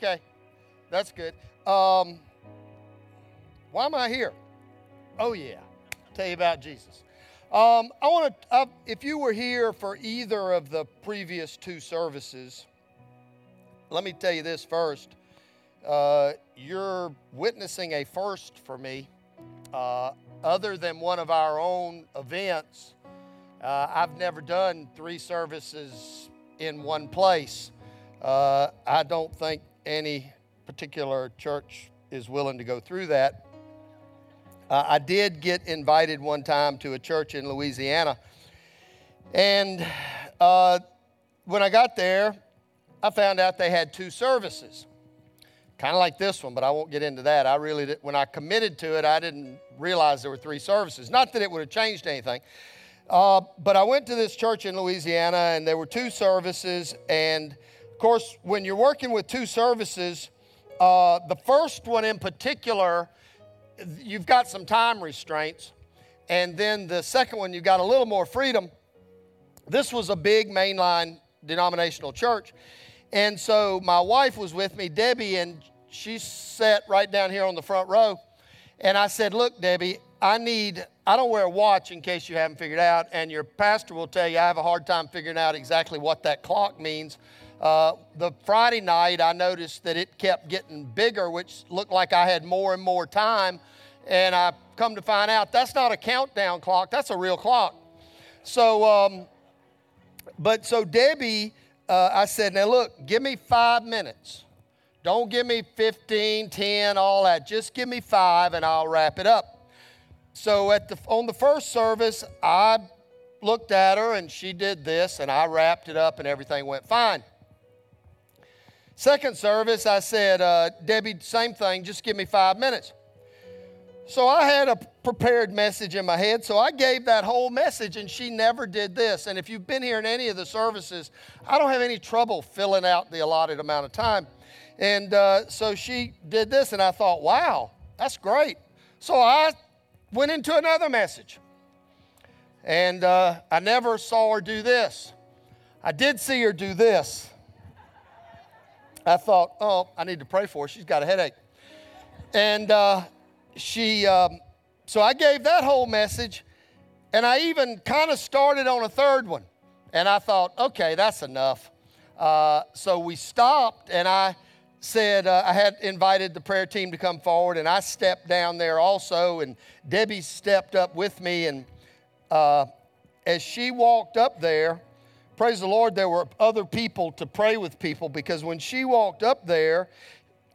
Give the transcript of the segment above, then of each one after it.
Okay, that's good. Um, why am I here? Oh, yeah. I'll tell you about Jesus. Um, I want to, if you were here for either of the previous two services, let me tell you this first. Uh, you're witnessing a first for me. Uh, other than one of our own events, uh, I've never done three services in one place. Uh, I don't think any particular church is willing to go through that. Uh, I did get invited one time to a church in Louisiana. And uh, when I got there, I found out they had two services. Kind of like this one, but I won't get into that. I really did, when I committed to it, I didn't realize there were three services. Not that it would have changed anything. Uh, but I went to this church in Louisiana, and there were two services. And of course, when you're working with two services, uh, the first one in particular, you've got some time restraints. And then the second one, you've got a little more freedom. This was a big mainline denominational church. And so my wife was with me, Debbie, and she sat right down here on the front row. And I said, Look, Debbie, I need, I don't wear a watch in case you haven't figured out. And your pastor will tell you I have a hard time figuring out exactly what that clock means. Uh, the Friday night, I noticed that it kept getting bigger, which looked like I had more and more time. And I come to find out that's not a countdown clock, that's a real clock. So, um, but so Debbie, uh, I said, now look, give me five minutes. Don't give me 15, 10, all that. Just give me five and I'll wrap it up. So at the, on the first service, I looked at her and she did this and I wrapped it up and everything went fine. Second service, I said, uh, Debbie, same thing, just give me five minutes. So I had a prepared message in my head, so I gave that whole message, and she never did this. And if you've been here in any of the services, I don't have any trouble filling out the allotted amount of time. And uh, so she did this, and I thought, wow, that's great. So I went into another message. And uh, I never saw her do this. I did see her do this. I thought, oh, I need to pray for her. She's got a headache. And uh, she, um, so I gave that whole message, and I even kind of started on a third one. And I thought, okay, that's enough. Uh, so we stopped, and I said, uh, I had invited the prayer team to come forward, and I stepped down there also, and Debbie stepped up with me. And uh, as she walked up there, praise the Lord, there were other people to pray with people because when she walked up there,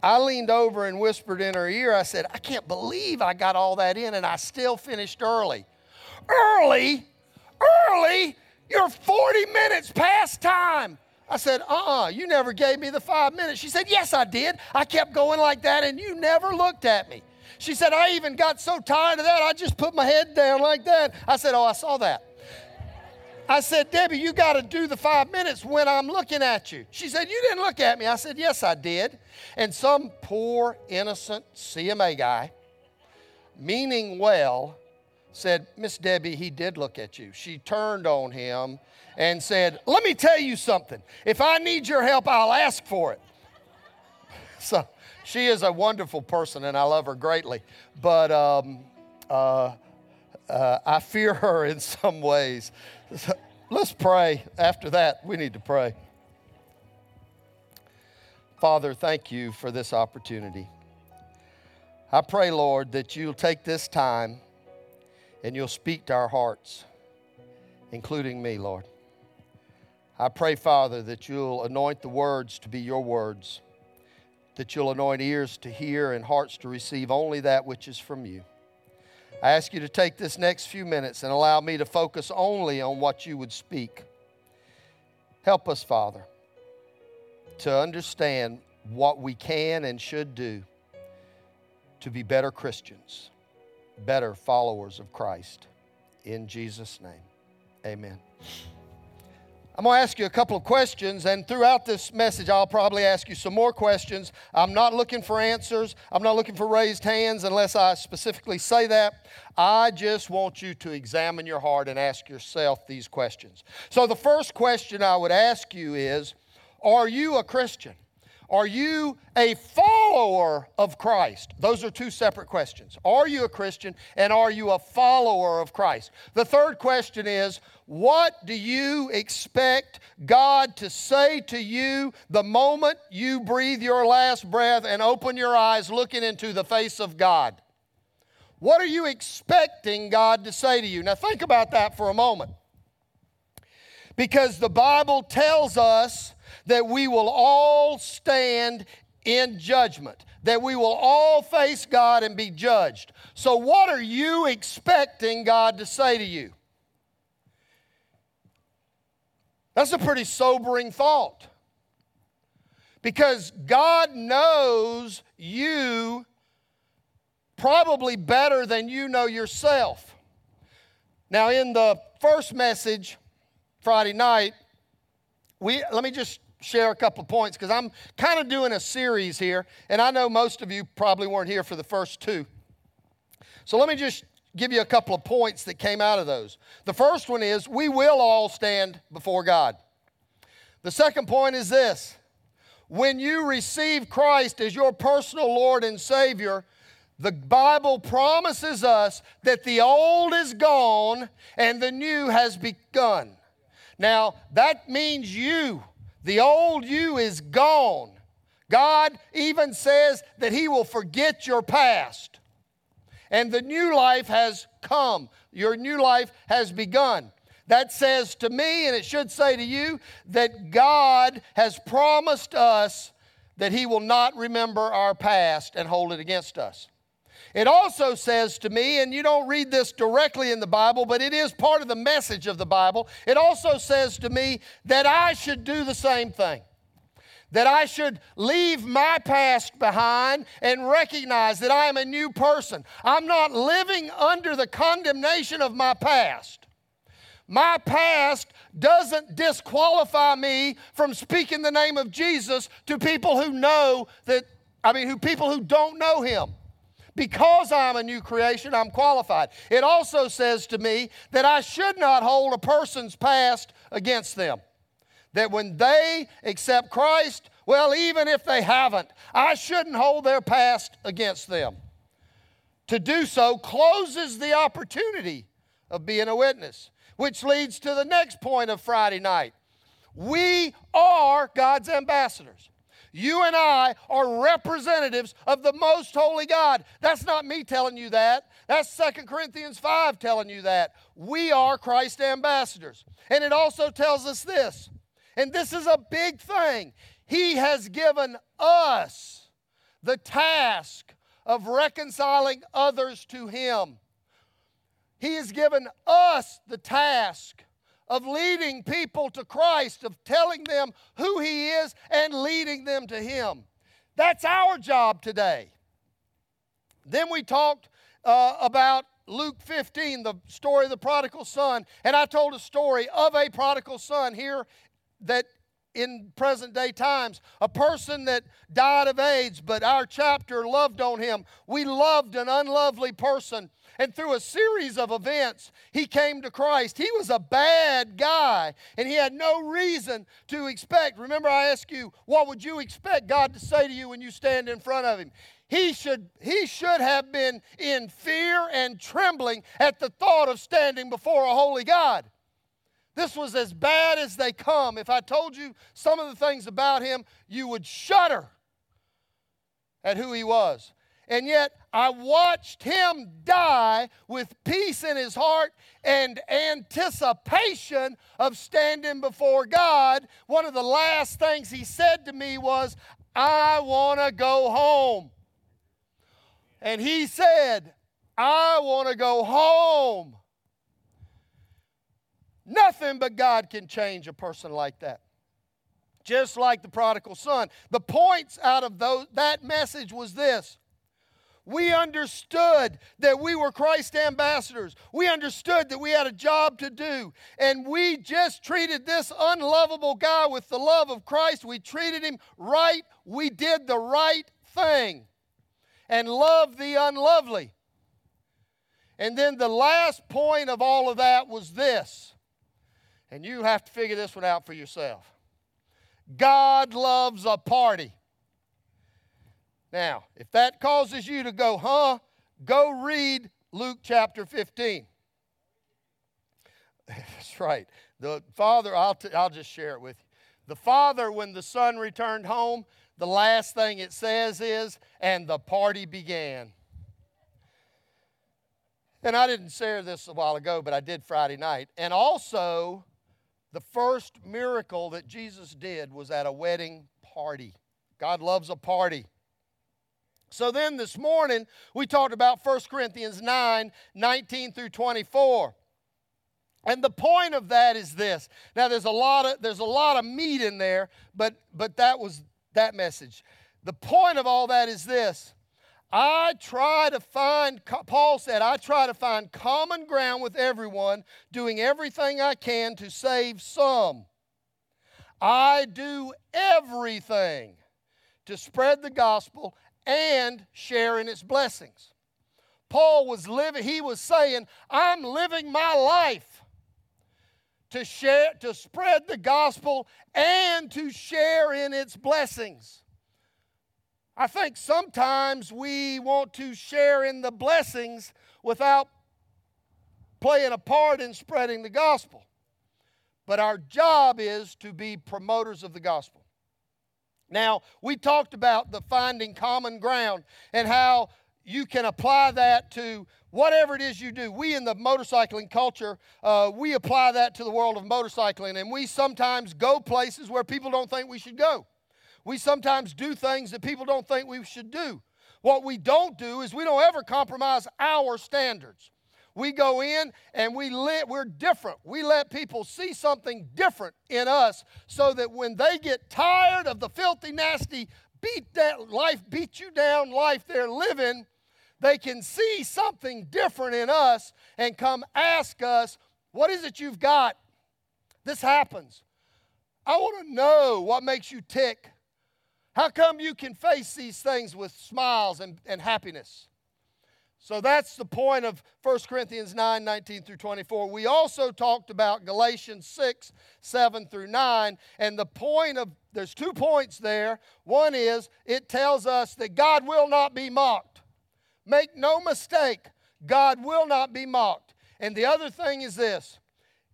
I leaned over and whispered in her ear, I said, I can't believe I got all that in and I still finished early. Early? Early? You're 40 minutes past time. I said, uh uh-uh, uh you never gave me the five minutes. She said, Yes, I did. I kept going like that and you never looked at me. She said, I even got so tired of that, I just put my head down like that. I said, Oh, I saw that. I said, Debbie, you got to do the five minutes when I'm looking at you. She said, You didn't look at me. I said, Yes, I did. And some poor, innocent CMA guy, meaning well, said, Miss Debbie, he did look at you. She turned on him and said, Let me tell you something. If I need your help, I'll ask for it. So she is a wonderful person and I love her greatly. But um, uh, uh, I fear her in some ways. Let's pray. After that, we need to pray. Father, thank you for this opportunity. I pray, Lord, that you'll take this time and you'll speak to our hearts, including me, Lord. I pray, Father, that you'll anoint the words to be your words, that you'll anoint ears to hear and hearts to receive only that which is from you. I ask you to take this next few minutes and allow me to focus only on what you would speak. Help us, Father, to understand what we can and should do to be better Christians, better followers of Christ. In Jesus' name, amen. I'm going to ask you a couple of questions, and throughout this message, I'll probably ask you some more questions. I'm not looking for answers. I'm not looking for raised hands unless I specifically say that. I just want you to examine your heart and ask yourself these questions. So, the first question I would ask you is Are you a Christian? Are you a follower of Christ? Those are two separate questions. Are you a Christian and are you a follower of Christ? The third question is what do you expect God to say to you the moment you breathe your last breath and open your eyes looking into the face of God? What are you expecting God to say to you? Now, think about that for a moment. Because the Bible tells us that we will all stand in judgment, that we will all face God and be judged. So, what are you expecting God to say to you? That's a pretty sobering thought. Because God knows you probably better than you know yourself. Now, in the first message, Friday night, we let me just share a couple points because I'm kind of doing a series here, and I know most of you probably weren't here for the first two. So let me just give you a couple of points that came out of those. The first one is we will all stand before God. The second point is this when you receive Christ as your personal Lord and Savior, the Bible promises us that the old is gone and the new has begun. Now, that means you the old you is gone. God even says that He will forget your past. And the new life has come. Your new life has begun. That says to me, and it should say to you, that God has promised us that He will not remember our past and hold it against us. It also says to me, and you don't read this directly in the Bible, but it is part of the message of the Bible. It also says to me that I should do the same thing. That I should leave my past behind and recognize that I am a new person. I'm not living under the condemnation of my past. My past doesn't disqualify me from speaking the name of Jesus to people who know that, I mean, who people who don't know him. Because I'm a new creation, I'm qualified. It also says to me that I should not hold a person's past against them. That when they accept Christ, well, even if they haven't, I shouldn't hold their past against them. To do so closes the opportunity of being a witness, which leads to the next point of Friday night. We are God's ambassadors. You and I are representatives of the most holy God. That's not me telling you that. That's Second Corinthians 5 telling you that. We are Christ ambassadors. And it also tells us this, and this is a big thing. He has given us the task of reconciling others to Him. He has given us the task of leading people to Christ, of telling them who He is and leading them to Him. That's our job today. Then we talked uh, about Luke 15, the story of the prodigal son, and I told a story of a prodigal son here that in present day times, a person that died of AIDS, but our chapter loved on him. We loved an unlovely person and through a series of events, he came to Christ. He was a bad guy, and he had no reason to expect. Remember, I asked you, what would you expect God to say to you when you stand in front of him? He should, he should have been in fear and trembling at the thought of standing before a holy God. This was as bad as they come. If I told you some of the things about him, you would shudder at who he was. And yet, I watched him die with peace in his heart and anticipation of standing before God. One of the last things he said to me was, I want to go home. And he said, I want to go home. Nothing but God can change a person like that. Just like the prodigal son. The points out of those, that message was this we understood that we were Christ ambassadors. We understood that we had a job to do. And we just treated this unlovable guy with the love of Christ. We treated him right. We did the right thing and loved the unlovely. And then the last point of all of that was this. And you have to figure this one out for yourself. God loves a party. Now, if that causes you to go, huh, go read Luke chapter 15. That's right. The father, I'll, t- I'll just share it with you. The father, when the son returned home, the last thing it says is, and the party began. And I didn't share this a while ago, but I did Friday night. And also, the first miracle that Jesus did was at a wedding party. God loves a party. So then this morning, we talked about 1 Corinthians 9 19 through 24. And the point of that is this. Now there's a lot of there's a lot of meat in there, but but that was that message. The point of all that is this. I try to find, Paul said, I try to find common ground with everyone, doing everything I can to save some. I do everything to spread the gospel and share in its blessings. Paul was living, he was saying, I'm living my life to share, to spread the gospel and to share in its blessings. I think sometimes we want to share in the blessings without playing a part in spreading the gospel. But our job is to be promoters of the gospel. Now, we talked about the finding common ground and how you can apply that to whatever it is you do. We in the motorcycling culture, uh, we apply that to the world of motorcycling, and we sometimes go places where people don't think we should go. We sometimes do things that people don't think we should do. What we don't do is we don't ever compromise our standards. We go in and we let, we're different. We let people see something different in us so that when they get tired of the filthy, nasty, beat that life, beat you down life they're living, they can see something different in us and come ask us, What is it you've got? This happens. I want to know what makes you tick. How come you can face these things with smiles and, and happiness? So that's the point of 1 Corinthians 9 19 through 24. We also talked about Galatians 6 7 through 9. And the point of, there's two points there. One is it tells us that God will not be mocked. Make no mistake, God will not be mocked. And the other thing is this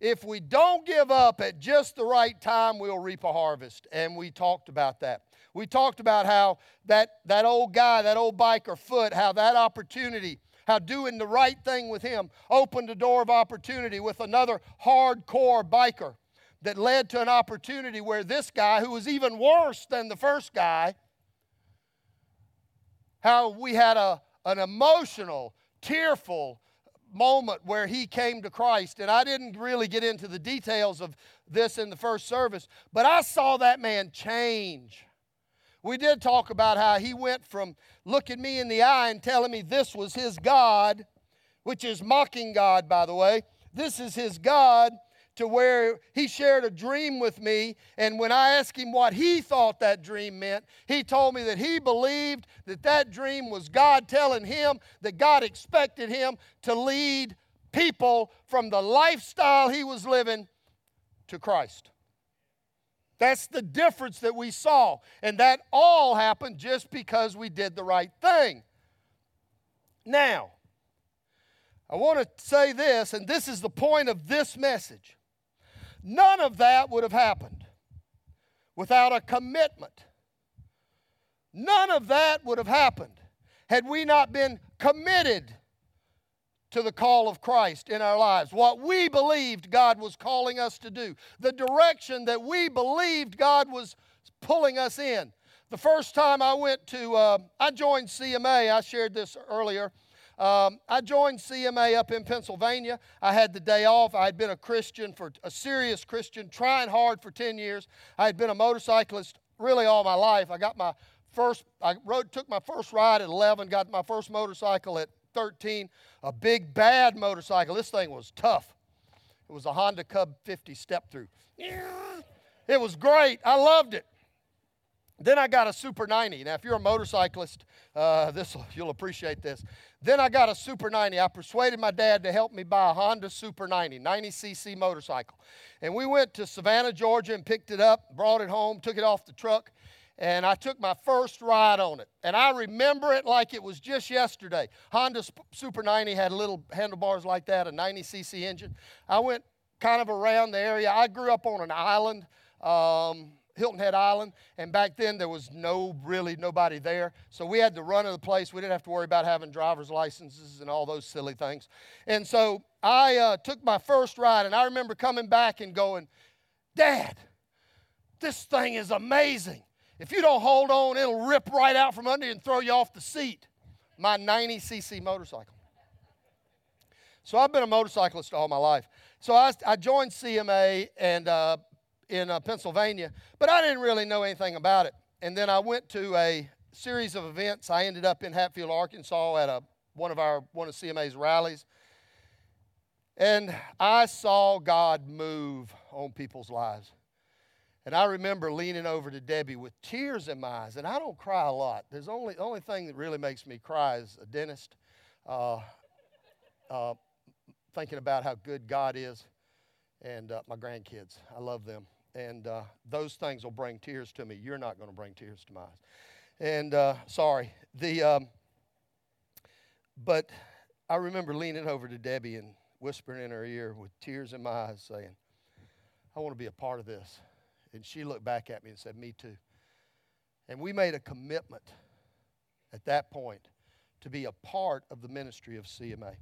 if we don't give up at just the right time, we'll reap a harvest. And we talked about that. We talked about how that, that old guy, that old biker foot, how that opportunity, how doing the right thing with him opened a door of opportunity with another hardcore biker that led to an opportunity where this guy, who was even worse than the first guy, how we had a, an emotional, tearful moment where he came to Christ. And I didn't really get into the details of this in the first service, but I saw that man change. We did talk about how he went from looking me in the eye and telling me this was his God, which is mocking God, by the way. This is his God, to where he shared a dream with me. And when I asked him what he thought that dream meant, he told me that he believed that that dream was God telling him that God expected him to lead people from the lifestyle he was living to Christ. That's the difference that we saw. And that all happened just because we did the right thing. Now, I want to say this, and this is the point of this message. None of that would have happened without a commitment. None of that would have happened had we not been committed to the call of Christ in our lives, what we believed God was calling us to do, the direction that we believed God was pulling us in. The first time I went to, uh, I joined CMA, I shared this earlier. Um, I joined CMA up in Pennsylvania. I had the day off. I had been a Christian for a serious Christian, trying hard for 10 years. I had been a motorcyclist really all my life. I got my first, I rode, took my first ride at 11, got my first motorcycle at 13, a big bad motorcycle. This thing was tough. It was a Honda Cub 50 step through. It was great. I loved it. Then I got a Super 90. Now, if you're a motorcyclist, uh, this you'll appreciate this. Then I got a Super 90. I persuaded my dad to help me buy a Honda Super 90, 90cc motorcycle. And we went to Savannah, Georgia and picked it up, brought it home, took it off the truck. And I took my first ride on it. And I remember it like it was just yesterday. Honda Super 90 had little handlebars like that, a 90cc engine. I went kind of around the area. I grew up on an island. Um, Hilton Head Island, and back then there was no really nobody there. So we had to run to the place. We didn't have to worry about having driver's licenses and all those silly things. And so I uh, took my first ride, and I remember coming back and going, Dad, this thing is amazing. If you don't hold on, it'll rip right out from under you and throw you off the seat. My 90cc motorcycle. So I've been a motorcyclist all my life. So I, I joined CMA and uh, in uh, Pennsylvania, but I didn't really know anything about it. And then I went to a series of events. I ended up in Hatfield, Arkansas, at a one of our one of CMA's rallies, and I saw God move on people's lives. And I remember leaning over to Debbie with tears in my eyes. And I don't cry a lot. There's only only thing that really makes me cry is a dentist. Uh, uh, thinking about how good God is, and uh, my grandkids. I love them, and uh, those things will bring tears to me. You're not going to bring tears to my eyes. And uh, sorry, the um, but I remember leaning over to Debbie and whispering in her ear with tears in my eyes, saying, "I want to be a part of this." And she looked back at me and said, Me too. And we made a commitment at that point to be a part of the ministry of CMA.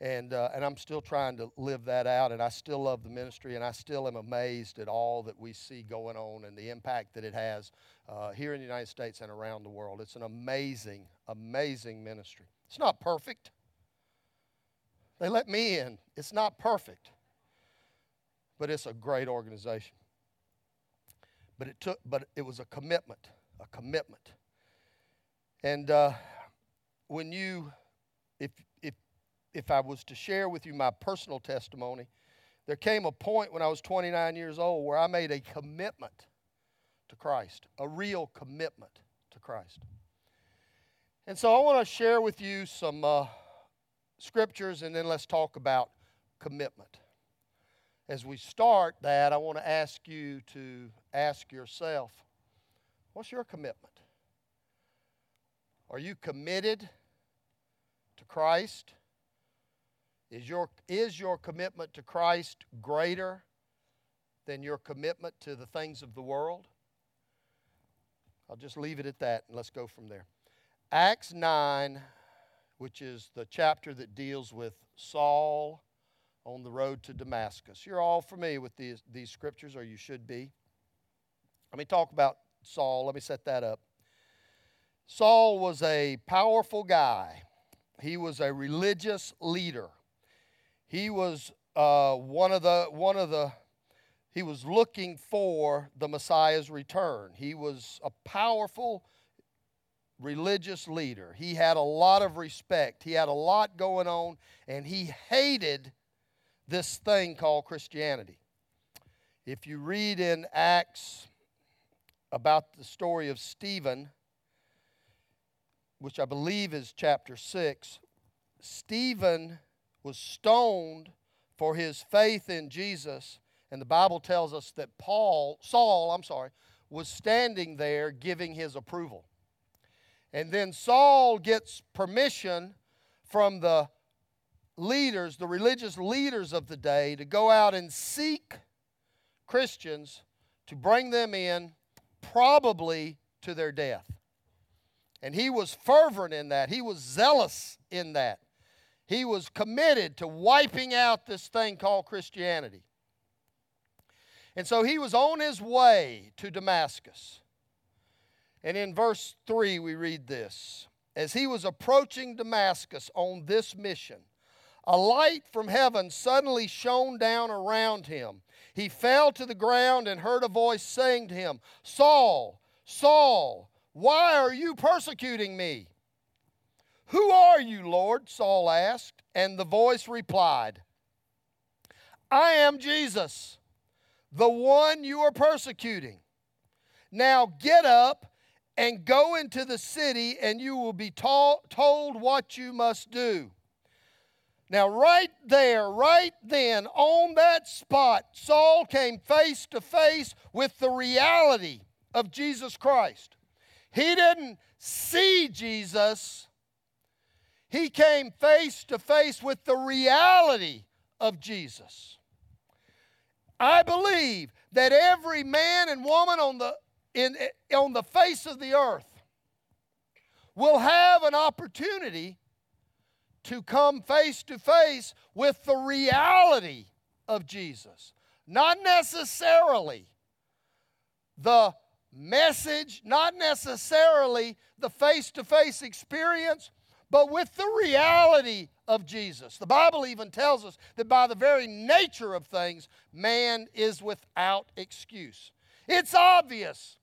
And, uh, and I'm still trying to live that out, and I still love the ministry, and I still am amazed at all that we see going on and the impact that it has uh, here in the United States and around the world. It's an amazing, amazing ministry. It's not perfect. They let me in. It's not perfect, but it's a great organization. But it took, but it was a commitment, a commitment. And uh, when you, if if if I was to share with you my personal testimony, there came a point when I was 29 years old where I made a commitment to Christ, a real commitment to Christ. And so I want to share with you some uh, scriptures, and then let's talk about commitment as we start that, I want to ask you to ask yourself what's your commitment? Are you committed to Christ? Is your, is your commitment to Christ greater than your commitment to the things of the world? I'll just leave it at that and let's go from there. Acts 9, which is the chapter that deals with Saul on the road to Damascus. You're all familiar with these, these scriptures, or you should be. Let me talk about Saul. Let me set that up. Saul was a powerful guy, he was a religious leader. He was uh, one of the one of the he was looking for the Messiah's return. He was a powerful religious leader. He had a lot of respect. He had a lot going on, and he hated this thing called Christianity. If you read in Acts about the story of Stephen, which I believe is chapter 6, Stephen was stoned for his faith in Jesus, and the Bible tells us that Paul, Saul, I'm sorry, was standing there giving his approval. And then Saul gets permission from the leaders, the religious leaders of the day, to go out and seek Christians to bring them in, probably to their death. And he was fervent in that, he was zealous in that. He was committed to wiping out this thing called Christianity. And so he was on his way to Damascus. And in verse 3, we read this As he was approaching Damascus on this mission, a light from heaven suddenly shone down around him. He fell to the ground and heard a voice saying to him, Saul, Saul, why are you persecuting me? Who are you, Lord? Saul asked, and the voice replied, I am Jesus, the one you are persecuting. Now get up and go into the city, and you will be told what you must do. Now, right there, right then, on that spot, Saul came face to face with the reality of Jesus Christ. He didn't see Jesus, he came face to face with the reality of Jesus. I believe that every man and woman on the, in, eh, on the face of the earth will have an opportunity to come face to face with the reality of Jesus. Not necessarily the message, not necessarily the face to face experience, but with the reality of Jesus. The Bible even tells us that by the very nature of things, man is without excuse. It's obvious.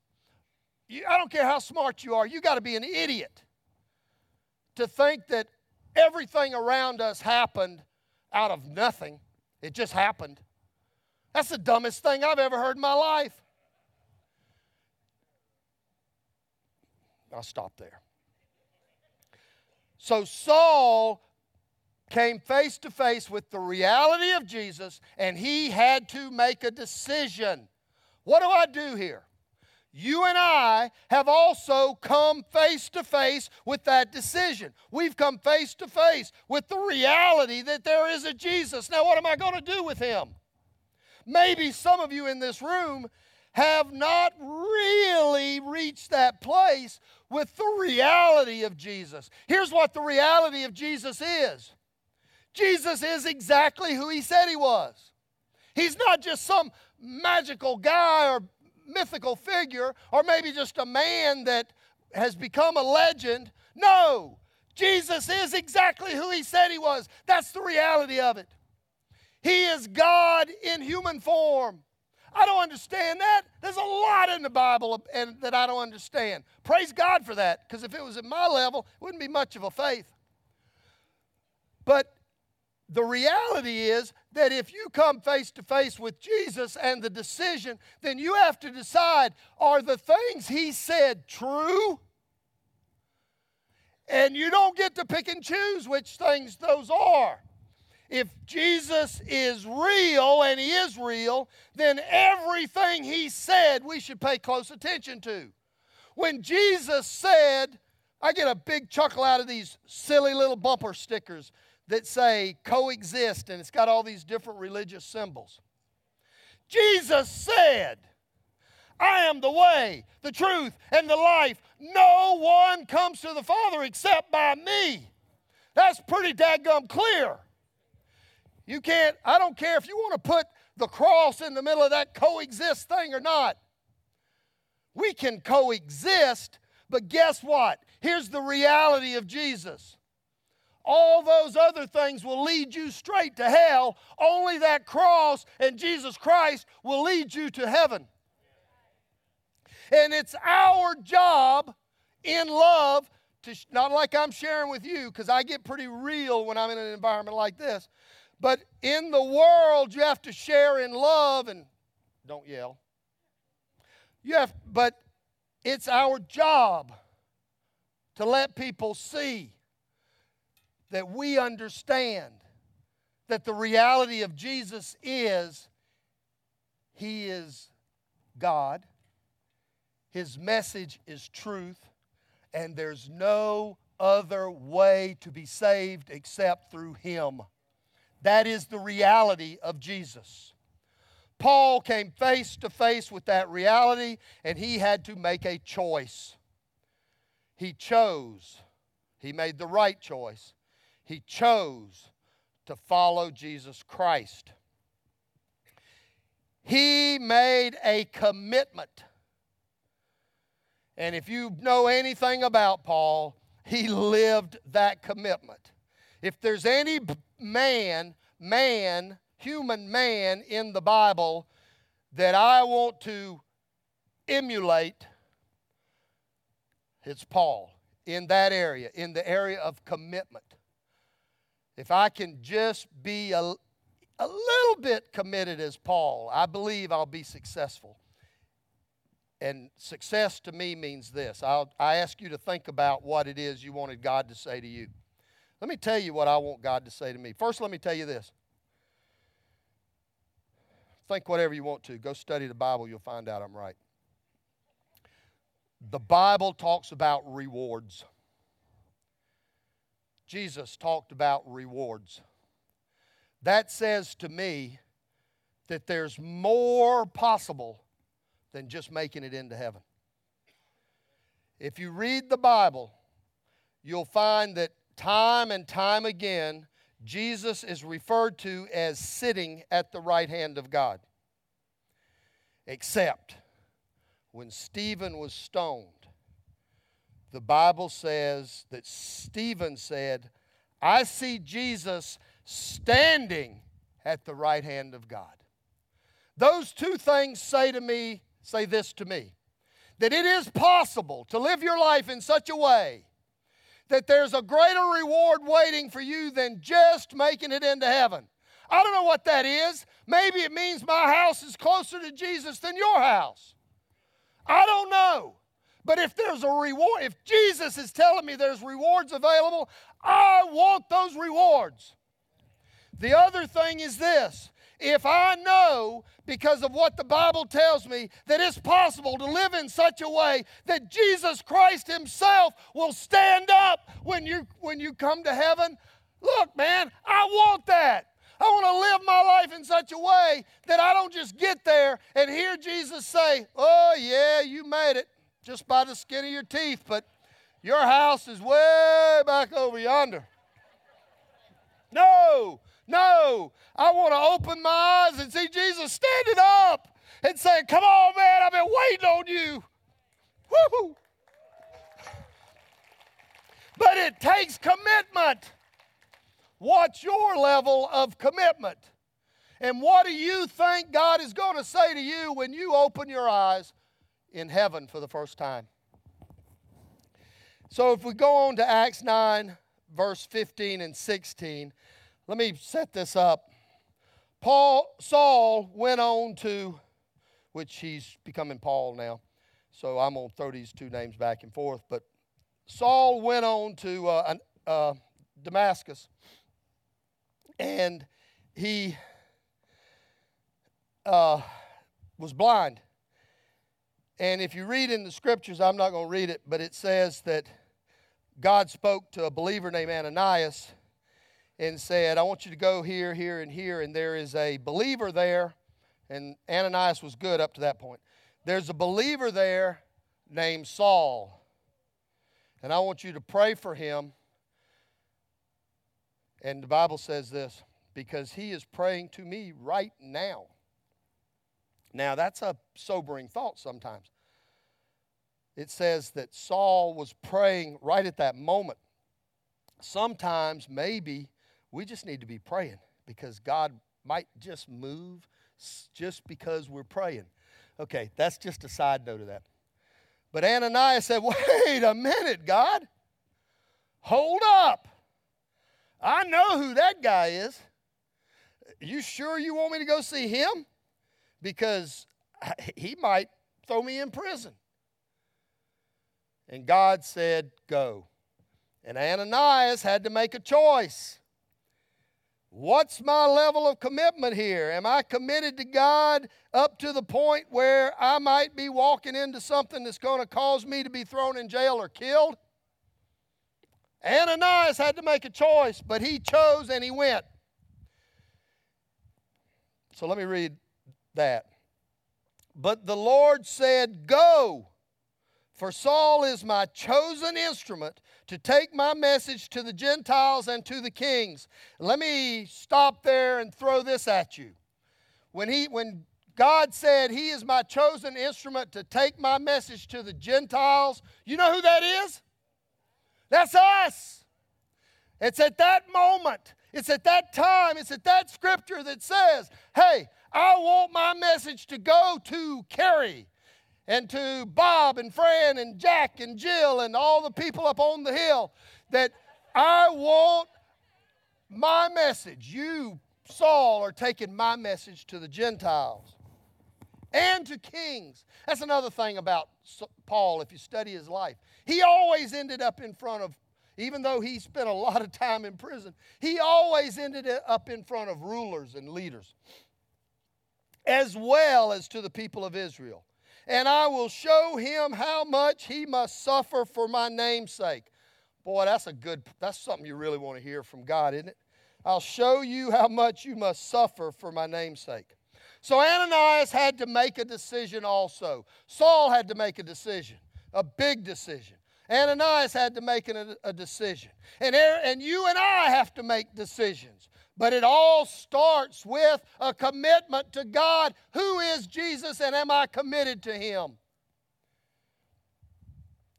I don't care how smart you are, you got to be an idiot to think that everything around us happened out of nothing. It just happened. That's the dumbest thing I've ever heard in my life. I'll stop there. So Saul came face to face with the reality of Jesus and he had to make a decision. What do I do here? You and I have also come face to face with that decision. We've come face to face with the reality that there is a Jesus. Now, what am I going to do with him? Maybe some of you in this room have not really reached that place with the reality of Jesus. Here's what the reality of Jesus is Jesus is exactly who he said he was. He's not just some magical guy or mythical figure or maybe just a man that has become a legend. No, Jesus is exactly who he said he was. That's the reality of it. He is God in human form. I don't understand that. There's a lot in the Bible that I don't understand. Praise God for that, because if it was at my level, it wouldn't be much of a faith. But the reality is that if you come face to face with Jesus and the decision, then you have to decide are the things he said true? And you don't get to pick and choose which things those are. If Jesus is real and he is real, then everything he said we should pay close attention to. When Jesus said, I get a big chuckle out of these silly little bumper stickers that say coexist, and it's got all these different religious symbols. Jesus said, I am the way, the truth, and the life. No one comes to the Father except by me. That's pretty dadgum clear. You can't, I don't care if you want to put the cross in the middle of that coexist thing or not. We can coexist, but guess what? Here's the reality of Jesus all those other things will lead you straight to hell. Only that cross and Jesus Christ will lead you to heaven. And it's our job in love to, not like I'm sharing with you, because I get pretty real when I'm in an environment like this, but in the world, you have to share in love and don't yell. You have, but it's our job to let people see that we understand that the reality of Jesus is He is God, His message is truth, and there's no other way to be saved except through Him. That is the reality of Jesus. Paul came face to face with that reality, and he had to make a choice. He chose, he made the right choice he chose to follow Jesus Christ. He made a commitment. And if you know anything about Paul, he lived that commitment. If there's any man, man, human man in the Bible that I want to emulate, it's Paul in that area, in the area of commitment if I can just be a, a little bit committed as Paul, I believe I'll be successful. And success to me means this I'll, I ask you to think about what it is you wanted God to say to you. Let me tell you what I want God to say to me. First, let me tell you this. Think whatever you want to. Go study the Bible, you'll find out I'm right. The Bible talks about rewards. Jesus talked about rewards. That says to me that there's more possible than just making it into heaven. If you read the Bible, you'll find that time and time again, Jesus is referred to as sitting at the right hand of God. Except when Stephen was stoned, the Bible says that Stephen said, I see Jesus standing at the right hand of God. Those two things say to me, say this to me, that it is possible to live your life in such a way that there's a greater reward waiting for you than just making it into heaven. I don't know what that is. Maybe it means my house is closer to Jesus than your house. I don't know. But if there's a reward, if Jesus is telling me there's rewards available, I want those rewards. The other thing is this if I know, because of what the Bible tells me, that it's possible to live in such a way that Jesus Christ Himself will stand up when you, when you come to heaven, look, man, I want that. I want to live my life in such a way that I don't just get there and hear Jesus say, Oh, yeah, you made it just by the skin of your teeth, but your house is way back over yonder. No, no. I want to open my eyes and see Jesus standing up and saying, Come on, man, I've been waiting on you. Woo! But it takes commitment. What's your level of commitment? And what do you think God is going to say to you when you open your eyes in heaven for the first time? So if we go on to Acts 9, verse 15 and 16, let me set this up. Paul, Saul went on to, which he's becoming Paul now, so I'm going to throw these two names back and forth, but Saul went on to uh, uh, Damascus, and he uh, was blind. And if you read in the scriptures, I'm not going to read it, but it says that God spoke to a believer named Ananias and said, I want you to go here, here, and here. And there is a believer there, and Ananias was good up to that point. There's a believer there named Saul. And I want you to pray for him. And the Bible says this because he is praying to me right now. Now, that's a sobering thought sometimes. It says that Saul was praying right at that moment. Sometimes, maybe, we just need to be praying because God might just move just because we're praying. Okay, that's just a side note of that. But Ananias said, Wait a minute, God. Hold up. I know who that guy is. You sure you want me to go see him? Because he might throw me in prison. And God said, Go. And Ananias had to make a choice. What's my level of commitment here? Am I committed to God up to the point where I might be walking into something that's going to cause me to be thrown in jail or killed? Ananias had to make a choice, but he chose and he went. So let me read that. But the Lord said, Go, for Saul is my chosen instrument to take my message to the Gentiles and to the kings. Let me stop there and throw this at you. When, he, when God said, He is my chosen instrument to take my message to the Gentiles, you know who that is? That's us. It's at that moment, it's at that time, it's at that scripture that says, Hey, I want my message to go to Carrie and to Bob and Fran and Jack and Jill and all the people up on the hill that I want my message. You, Saul, are taking my message to the Gentiles and to kings. That's another thing about Paul if you study his life. He always ended up in front of, even though he spent a lot of time in prison, he always ended up in front of rulers and leaders, as well as to the people of Israel. and I will show him how much he must suffer for my name's sake. Boy, that's a good, that's something you really want to hear from God, isn't it? I'll show you how much you must suffer for my name's sake. So Ananias had to make a decision also. Saul had to make a decision, a big decision. Ananias had to make a, a decision. And, and you and I have to make decisions. But it all starts with a commitment to God. Who is Jesus and am I committed to Him?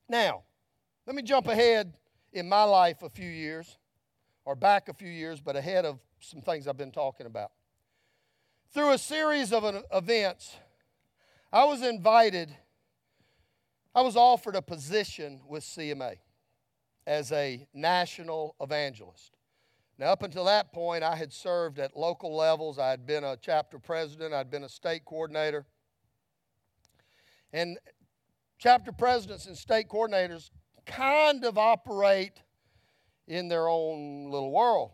Now, let me jump ahead in my life a few years, or back a few years, but ahead of some things I've been talking about. Through a series of events, I was invited, I was offered a position with CMA as a national evangelist. Now, up until that point, I had served at local levels. I had been a chapter president, I'd been a state coordinator. And chapter presidents and state coordinators kind of operate in their own little world.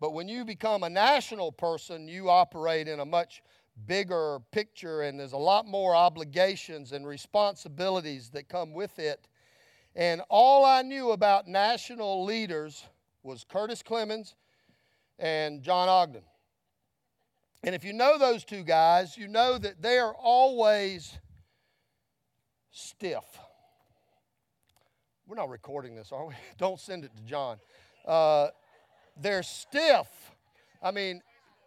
But when you become a national person, you operate in a much bigger picture, and there's a lot more obligations and responsibilities that come with it. And all I knew about national leaders was Curtis Clemens and John Ogden. And if you know those two guys, you know that they are always stiff. We're not recording this, are we? Don't send it to John. Uh, they're stiff. I mean,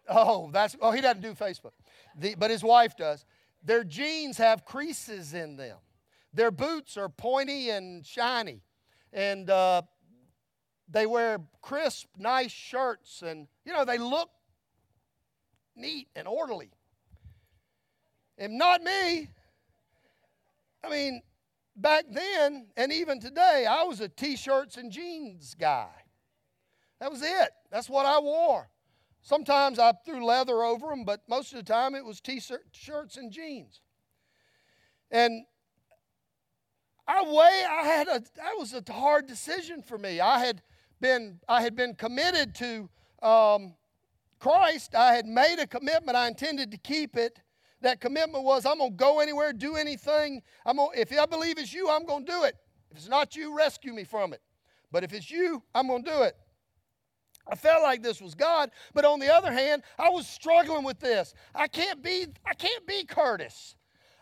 oh, that's oh, he doesn't do Facebook, the, but his wife does. Their jeans have creases in them. Their boots are pointy and shiny, and uh, they wear crisp, nice shirts, and you know they look neat and orderly. And not me. I mean, back then and even today, I was a t shirts and jeans guy. That was it. That's what I wore. Sometimes I threw leather over them, but most of the time it was t shirts and jeans. And I way I had a that was a hard decision for me. I had been I had been committed to um, Christ. I had made a commitment. I intended to keep it, that commitment was I'm going to go anywhere, do anything. I'm gonna, if I believe it's you, I'm going to do it. If it's not you, rescue me from it. But if it's you, I'm going to do it. I felt like this was God, but on the other hand, I was struggling with this. I can't be I can't be Curtis.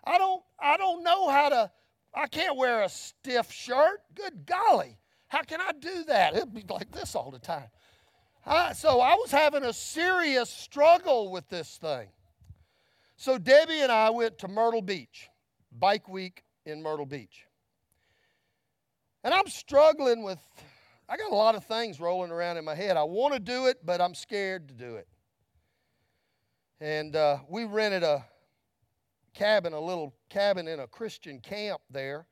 I don't I don't know how to I can't wear a stiff shirt. Good golly. How can I do that? It'd be like this all the time. I, so I was having a serious struggle with this thing. So Debbie and I went to Myrtle Beach, bike week in Myrtle Beach. And I'm struggling with, I got a lot of things rolling around in my head. I want to do it, but I'm scared to do it. And uh, we rented a cabin, a little cabin in a Christian camp there.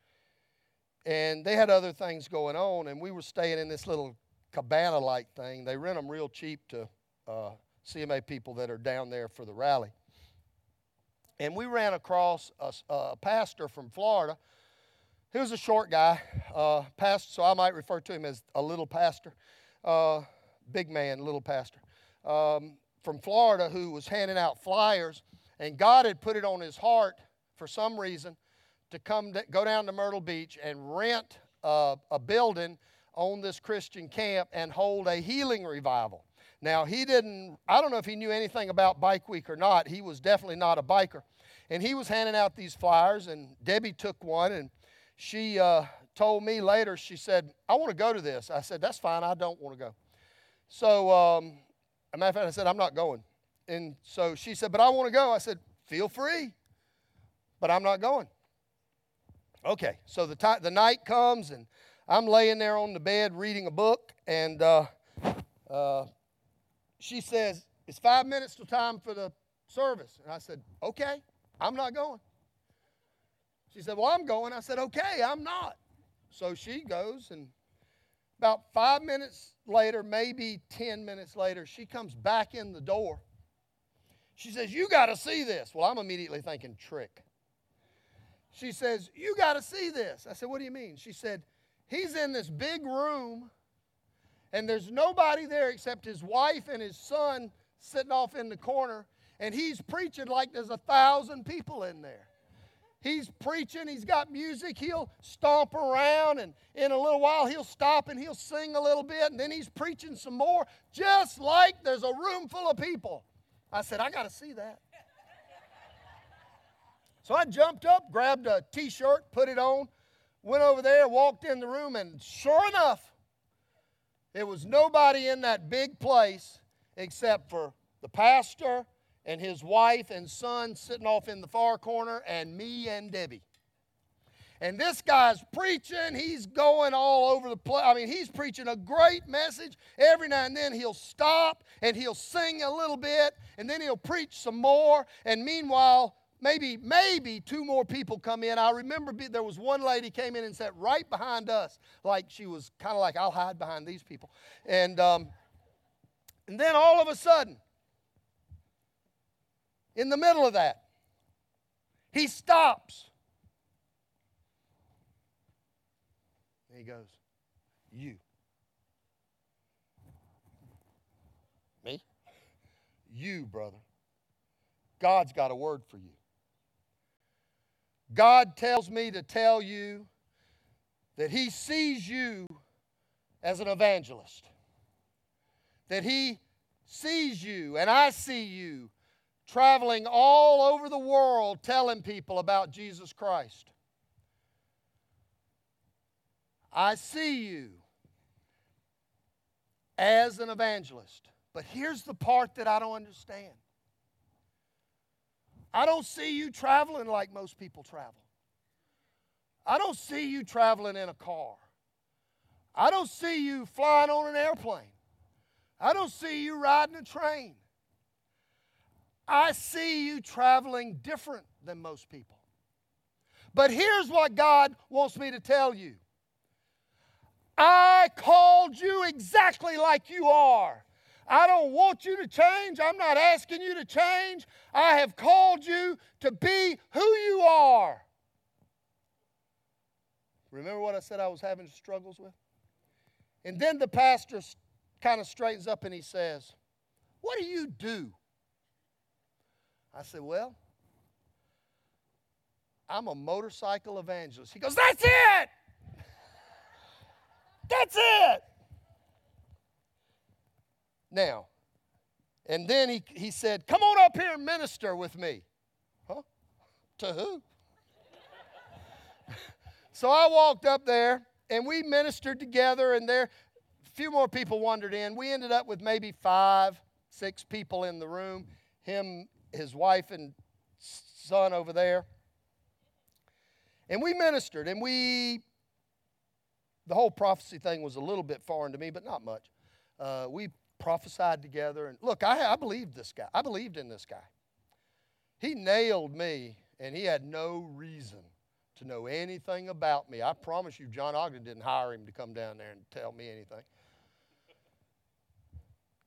And they had other things going on, and we were staying in this little cabana like thing. They rent them real cheap to uh, CMA people that are down there for the rally. And we ran across a, a pastor from Florida. He was a short guy, uh, pastor, so I might refer to him as a little pastor, uh, big man, little pastor, um, from Florida who was handing out flyers. And God had put it on his heart for some reason to come to, go down to Myrtle Beach and rent a, a building on this Christian camp and hold a healing revival. Now, he didn't, I don't know if he knew anything about Bike Week or not. He was definitely not a biker. And he was handing out these flyers, and Debbie took one, and she uh, told me later, she said, I want to go to this. I said, That's fine, I don't want to go. So, um, a matter of fact, I said, I'm not going. And so she said, But I want to go. I said, Feel free, but I'm not going. Okay, so the, t- the night comes, and I'm laying there on the bed reading a book, and uh, uh, she says, It's five minutes to time for the service. And I said, Okay, I'm not going. She said, Well, I'm going. I said, Okay, I'm not. So she goes, and about five minutes later, maybe 10 minutes later, she comes back in the door. She says, You got to see this. Well, I'm immediately thinking trick. She says, You got to see this. I said, What do you mean? She said, He's in this big room and there's nobody there except his wife and his son sitting off in the corner, and he's preaching like there's a thousand people in there. he's preaching, he's got music, he'll stomp around, and in a little while he'll stop and he'll sing a little bit, and then he's preaching some more, just like there's a room full of people. I said, I got to see that. So I jumped up, grabbed a t shirt, put it on, went over there, walked in the room, and sure enough, there was nobody in that big place except for the pastor and his wife and son sitting off in the far corner, and me and Debbie. And this guy's preaching, he's going all over the place. I mean, he's preaching a great message. Every now and then he'll stop and he'll sing a little bit, and then he'll preach some more. And meanwhile, maybe maybe two more people come in. I remember there was one lady came in and sat right behind us, like she was kind of like I'll hide behind these people, and um, and then all of a sudden, in the middle of that, he stops. And he goes, "You." Me? You, brother. God's got a word for you. God tells me to tell you that He sees you as an evangelist, that He sees you, and I see you traveling all over the world telling people about Jesus Christ. I see you as an evangelist. But here's the part that I don't understand I don't see you traveling like most people travel. I don't see you traveling in a car. I don't see you flying on an airplane. I don't see you riding a train. I see you traveling different than most people. But here's what God wants me to tell you I called you exactly like you are. I don't want you to change. I'm not asking you to change. I have called you to be who you are. Remember what I said I was having struggles with? And then the pastor kind of straightens up and he says, What do you do? I said, Well, I'm a motorcycle evangelist. He goes, That's it! That's it! Now, and then he, he said, Come on up here and minister with me. Huh? To who? so I walked up there and we ministered together, and there a few more people wandered in. We ended up with maybe five, six people in the room. Him, his wife, and son over there. And we ministered, and we, the whole prophecy thing was a little bit foreign to me, but not much. Uh, we prophesied together. And look, I, I believed this guy. I believed in this guy. He nailed me, and he had no reason to know anything about me. I promise you, John Ogden didn't hire him to come down there and tell me anything.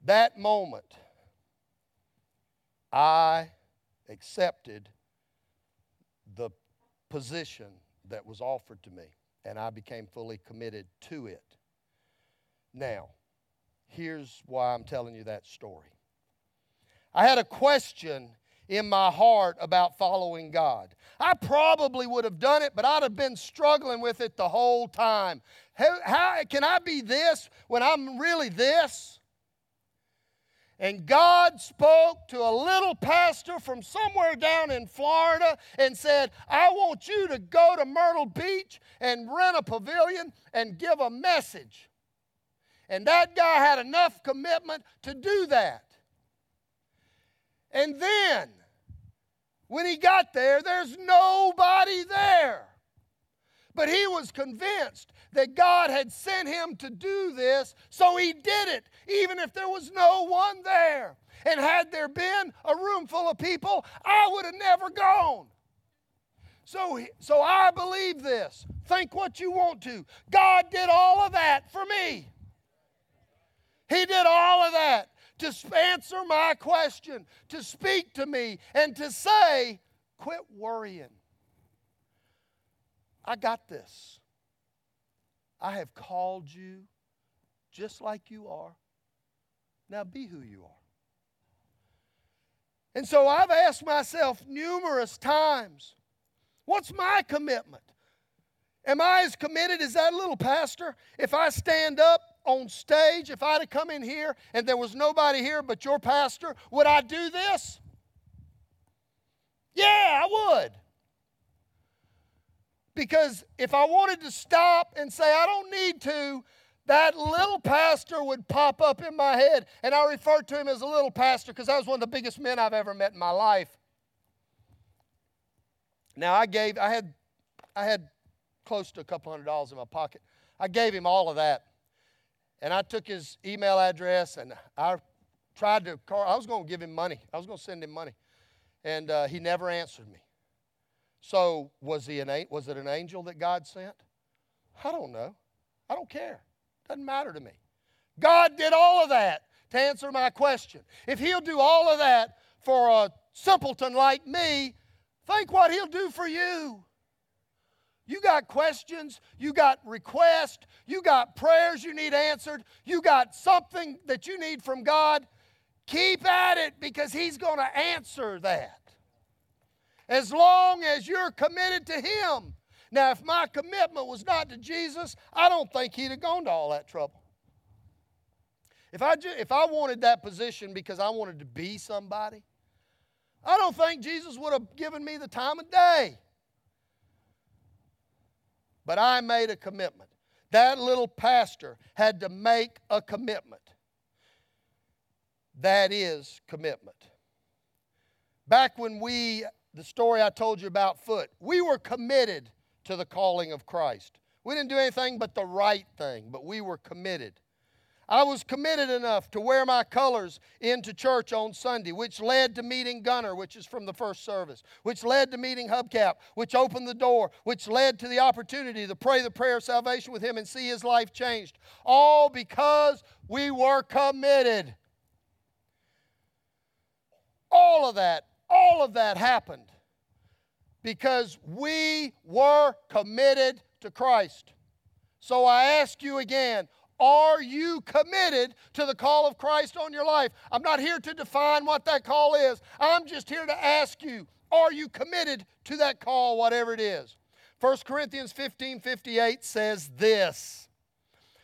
That moment, I accepted the position that was offered to me, and I became fully committed to it. Now, Here's why I'm telling you that story. I had a question in my heart about following God. I probably would have done it, but I'd have been struggling with it the whole time. How, how, can I be this when I'm really this? And God spoke to a little pastor from somewhere down in Florida and said, I want you to go to Myrtle Beach and rent a pavilion and give a message. And that guy had enough commitment to do that. And then, when he got there, there's nobody there. But he was convinced that God had sent him to do this, so he did it, even if there was no one there. And had there been a room full of people, I would have never gone. So, so I believe this. Think what you want to. God did all of that for me. He did all of that to answer my question, to speak to me, and to say, quit worrying. I got this. I have called you just like you are. Now be who you are. And so I've asked myself numerous times What's my commitment? Am I as committed as that little pastor? If I stand up on stage, if I'd have come in here and there was nobody here but your pastor, would I do this? Yeah, I would. Because if I wanted to stop and say, I don't need to, that little pastor would pop up in my head. And I refer to him as a little pastor because that was one of the biggest men I've ever met in my life. Now I gave, I had, I had close to a couple hundred dollars in my pocket. I gave him all of that. And I took his email address and I tried to call, I was going to give him money. I was going to send him money. And uh, he never answered me. So was he an was it an angel that God sent? I don't know. I don't care. Doesn't matter to me. God did all of that to answer my question. If he'll do all of that for a simpleton like me, think what he'll do for you. You got questions, you got requests, you got prayers you need answered, you got something that you need from God. Keep at it because He's going to answer that. As long as you're committed to Him. Now, if my commitment was not to Jesus, I don't think He'd have gone to all that trouble. If I, ju- if I wanted that position because I wanted to be somebody, I don't think Jesus would have given me the time of day. But I made a commitment. That little pastor had to make a commitment. That is commitment. Back when we, the story I told you about Foot, we were committed to the calling of Christ. We didn't do anything but the right thing, but we were committed. I was committed enough to wear my colors into church on Sunday, which led to meeting Gunner, which is from the first service, which led to meeting Hubcap, which opened the door, which led to the opportunity to pray the prayer of salvation with him and see his life changed. All because we were committed. All of that, all of that happened because we were committed to Christ. So I ask you again, are you committed to the call of Christ on your life? I'm not here to define what that call is. I'm just here to ask you, are you committed to that call, whatever it is? 1 Corinthians 15 58 says this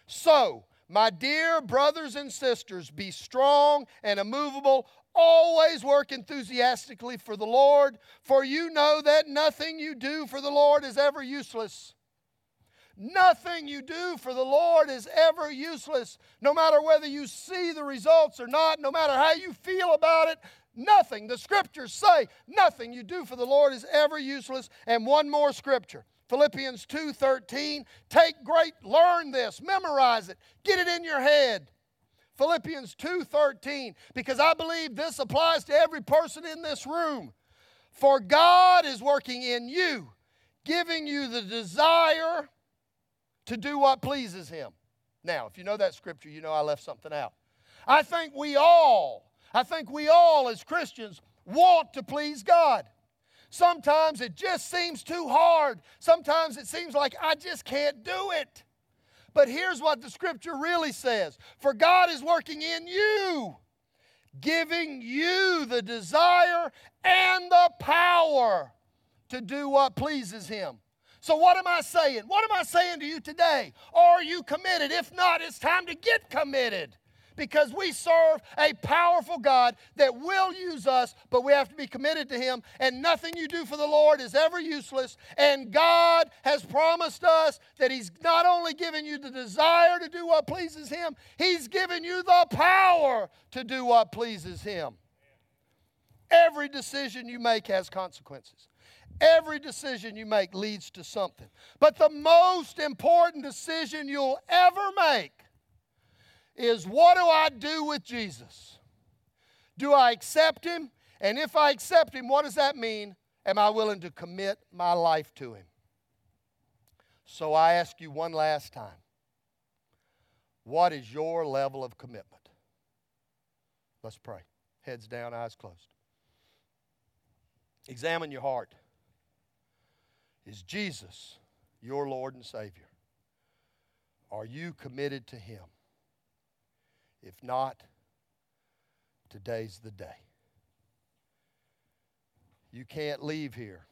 So, my dear brothers and sisters, be strong and immovable, always work enthusiastically for the Lord, for you know that nothing you do for the Lord is ever useless Nothing you do for the Lord is ever useless, no matter whether you see the results or not, no matter how you feel about it. Nothing. The scriptures say nothing you do for the Lord is ever useless. And one more scripture. Philippians 2:13. Take great learn this, memorize it, get it in your head. Philippians 2:13 because I believe this applies to every person in this room. For God is working in you, giving you the desire to do what pleases Him. Now, if you know that scripture, you know I left something out. I think we all, I think we all as Christians want to please God. Sometimes it just seems too hard. Sometimes it seems like I just can't do it. But here's what the scripture really says For God is working in you, giving you the desire and the power to do what pleases Him. So, what am I saying? What am I saying to you today? Are you committed? If not, it's time to get committed because we serve a powerful God that will use us, but we have to be committed to Him. And nothing you do for the Lord is ever useless. And God has promised us that He's not only given you the desire to do what pleases Him, He's given you the power to do what pleases Him. Every decision you make has consequences. Every decision you make leads to something. But the most important decision you'll ever make is what do I do with Jesus? Do I accept him? And if I accept him, what does that mean? Am I willing to commit my life to him? So I ask you one last time what is your level of commitment? Let's pray. Heads down, eyes closed. Examine your heart. Is Jesus your Lord and Savior? Are you committed to Him? If not, today's the day. You can't leave here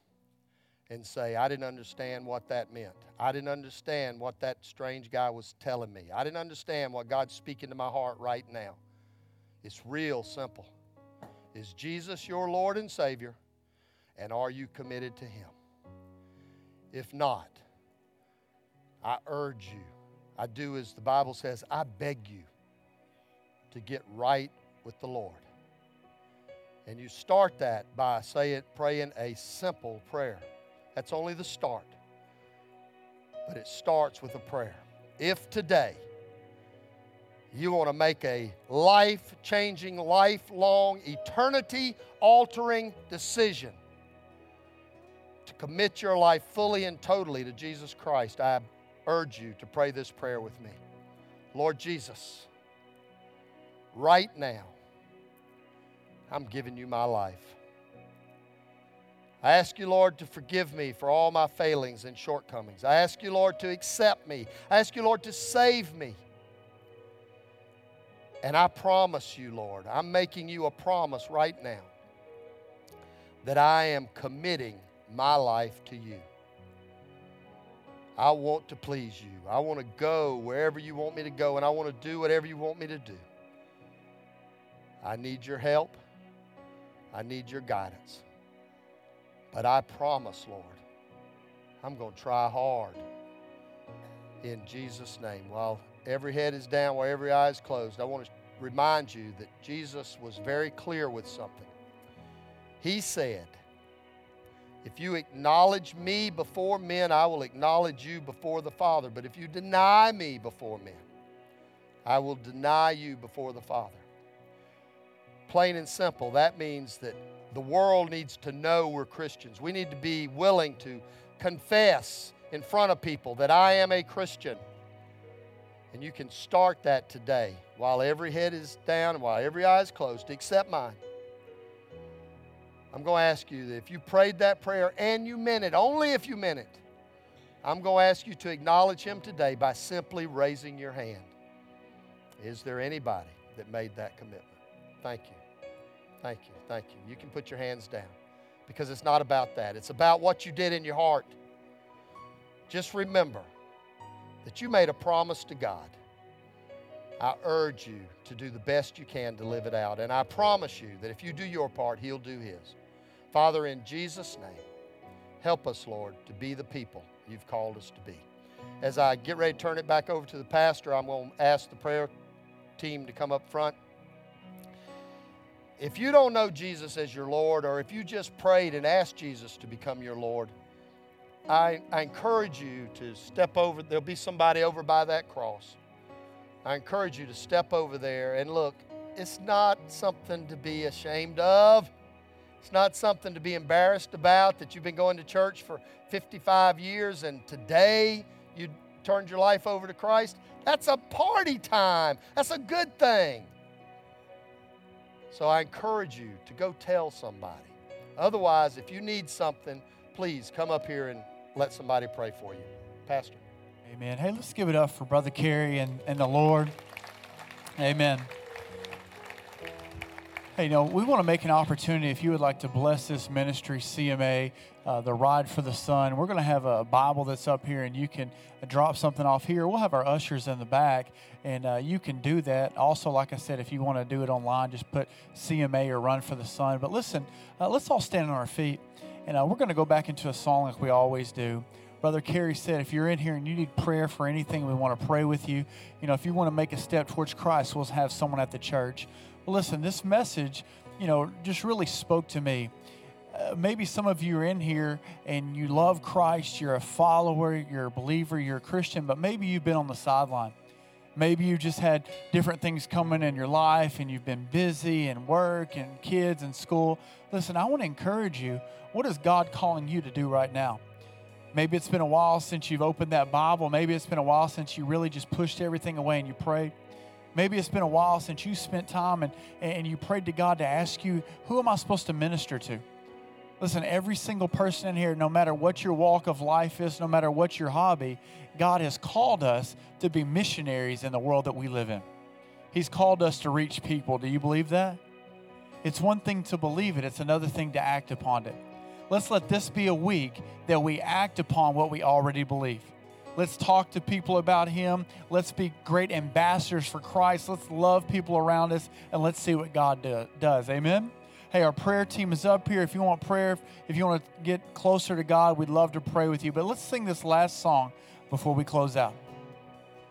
and say, I didn't understand what that meant. I didn't understand what that strange guy was telling me. I didn't understand what God's speaking to my heart right now. It's real simple. Is Jesus your Lord and Savior? And are you committed to Him? If not, I urge you, I do as the Bible says, I beg you to get right with the Lord. And you start that by saying, praying a simple prayer. That's only the start. But it starts with a prayer. If today you want to make a life changing, lifelong, eternity altering decision commit your life fully and totally to Jesus Christ, I urge you to pray this prayer with me. Lord Jesus, right now, I'm giving you my life. I ask you, Lord, to forgive me for all my failings and shortcomings. I ask you, Lord, to accept me. I ask you, Lord, to save me. And I promise you, Lord, I'm making you a promise right now that I am committing my life to you. I want to please you. I want to go wherever you want me to go, and I want to do whatever you want me to do. I need your help. I need your guidance. But I promise, Lord, I'm going to try hard in Jesus' name. While every head is down, while every eye is closed, I want to remind you that Jesus was very clear with something. He said, If you acknowledge me before men, I will acknowledge you before the Father. But if you deny me before men, I will deny you before the Father. Plain and simple, that means that the world needs to know we're Christians. We need to be willing to confess in front of people that I am a Christian. And you can start that today while every head is down while every eye is closed, except mine. I'm going to ask you that if you prayed that prayer and you meant it, only if you meant it, I'm going to ask you to acknowledge Him today by simply raising your hand. Is there anybody that made that commitment? Thank you. Thank you. Thank you. You can put your hands down because it's not about that. It's about what you did in your heart. Just remember that you made a promise to God. I urge you to do the best you can to live it out. And I promise you that if you do your part, He'll do His. Father, in Jesus' name, help us, Lord, to be the people you've called us to be. As I get ready to turn it back over to the pastor, I'm going to ask the prayer team to come up front if you don't know Jesus as your Lord, or if you just prayed and asked Jesus to become your Lord, I, I, encourage you to step over. There'll be somebody over by that cross. I encourage you to step over there and look. It's not something to be ashamed of. It's not something to be embarrassed about that you've been going to church for 55 years and today you turned your life over to Christ. That's a party time. That's a good thing. So I encourage you to go tell somebody. Otherwise, if you need something, please come up here and let somebody pray for you. Pastor. Amen. Hey, let's give it up for Brother Carey and, and the Lord. Amen. Hey, you know, we want to make an opportunity if you would like to bless this ministry, CMA, uh, the Ride for the Son. We're going to have a Bible that's up here, and you can drop something off here. We'll have our ushers in the back, and uh, you can do that. Also, like I said, if you want to do it online, just put CMA or Run for the Son. But listen, uh, let's all stand on our feet, and uh, we're going to go back into a song like we always do. Brother Kerry said, if you're in here and you need prayer for anything, we want to pray with you. You know, if you want to make a step towards Christ, we'll have someone at the church listen, this message, you know, just really spoke to me. Uh, maybe some of you are in here and you love Christ, you're a follower, you're a believer, you're a Christian, but maybe you've been on the sideline. Maybe you just had different things coming in your life and you've been busy and work and kids and school. Listen, I want to encourage you. What is God calling you to do right now? Maybe it's been a while since you've opened that Bible. Maybe it's been a while since you really just pushed everything away and you prayed. Maybe it's been a while since you spent time and, and you prayed to God to ask you, who am I supposed to minister to? Listen, every single person in here, no matter what your walk of life is, no matter what your hobby, God has called us to be missionaries in the world that we live in. He's called us to reach people. Do you believe that? It's one thing to believe it, it's another thing to act upon it. let's let this be a week that we act upon what we already believe. Let's talk to people about Him. Let's be great ambassadors for Christ. Let's love people around us and let's see what God do, does. Amen. Hey, our prayer team is up here. If you want prayer, if you want to get closer to God, we'd love to pray with you. But let's sing this last song before we close out.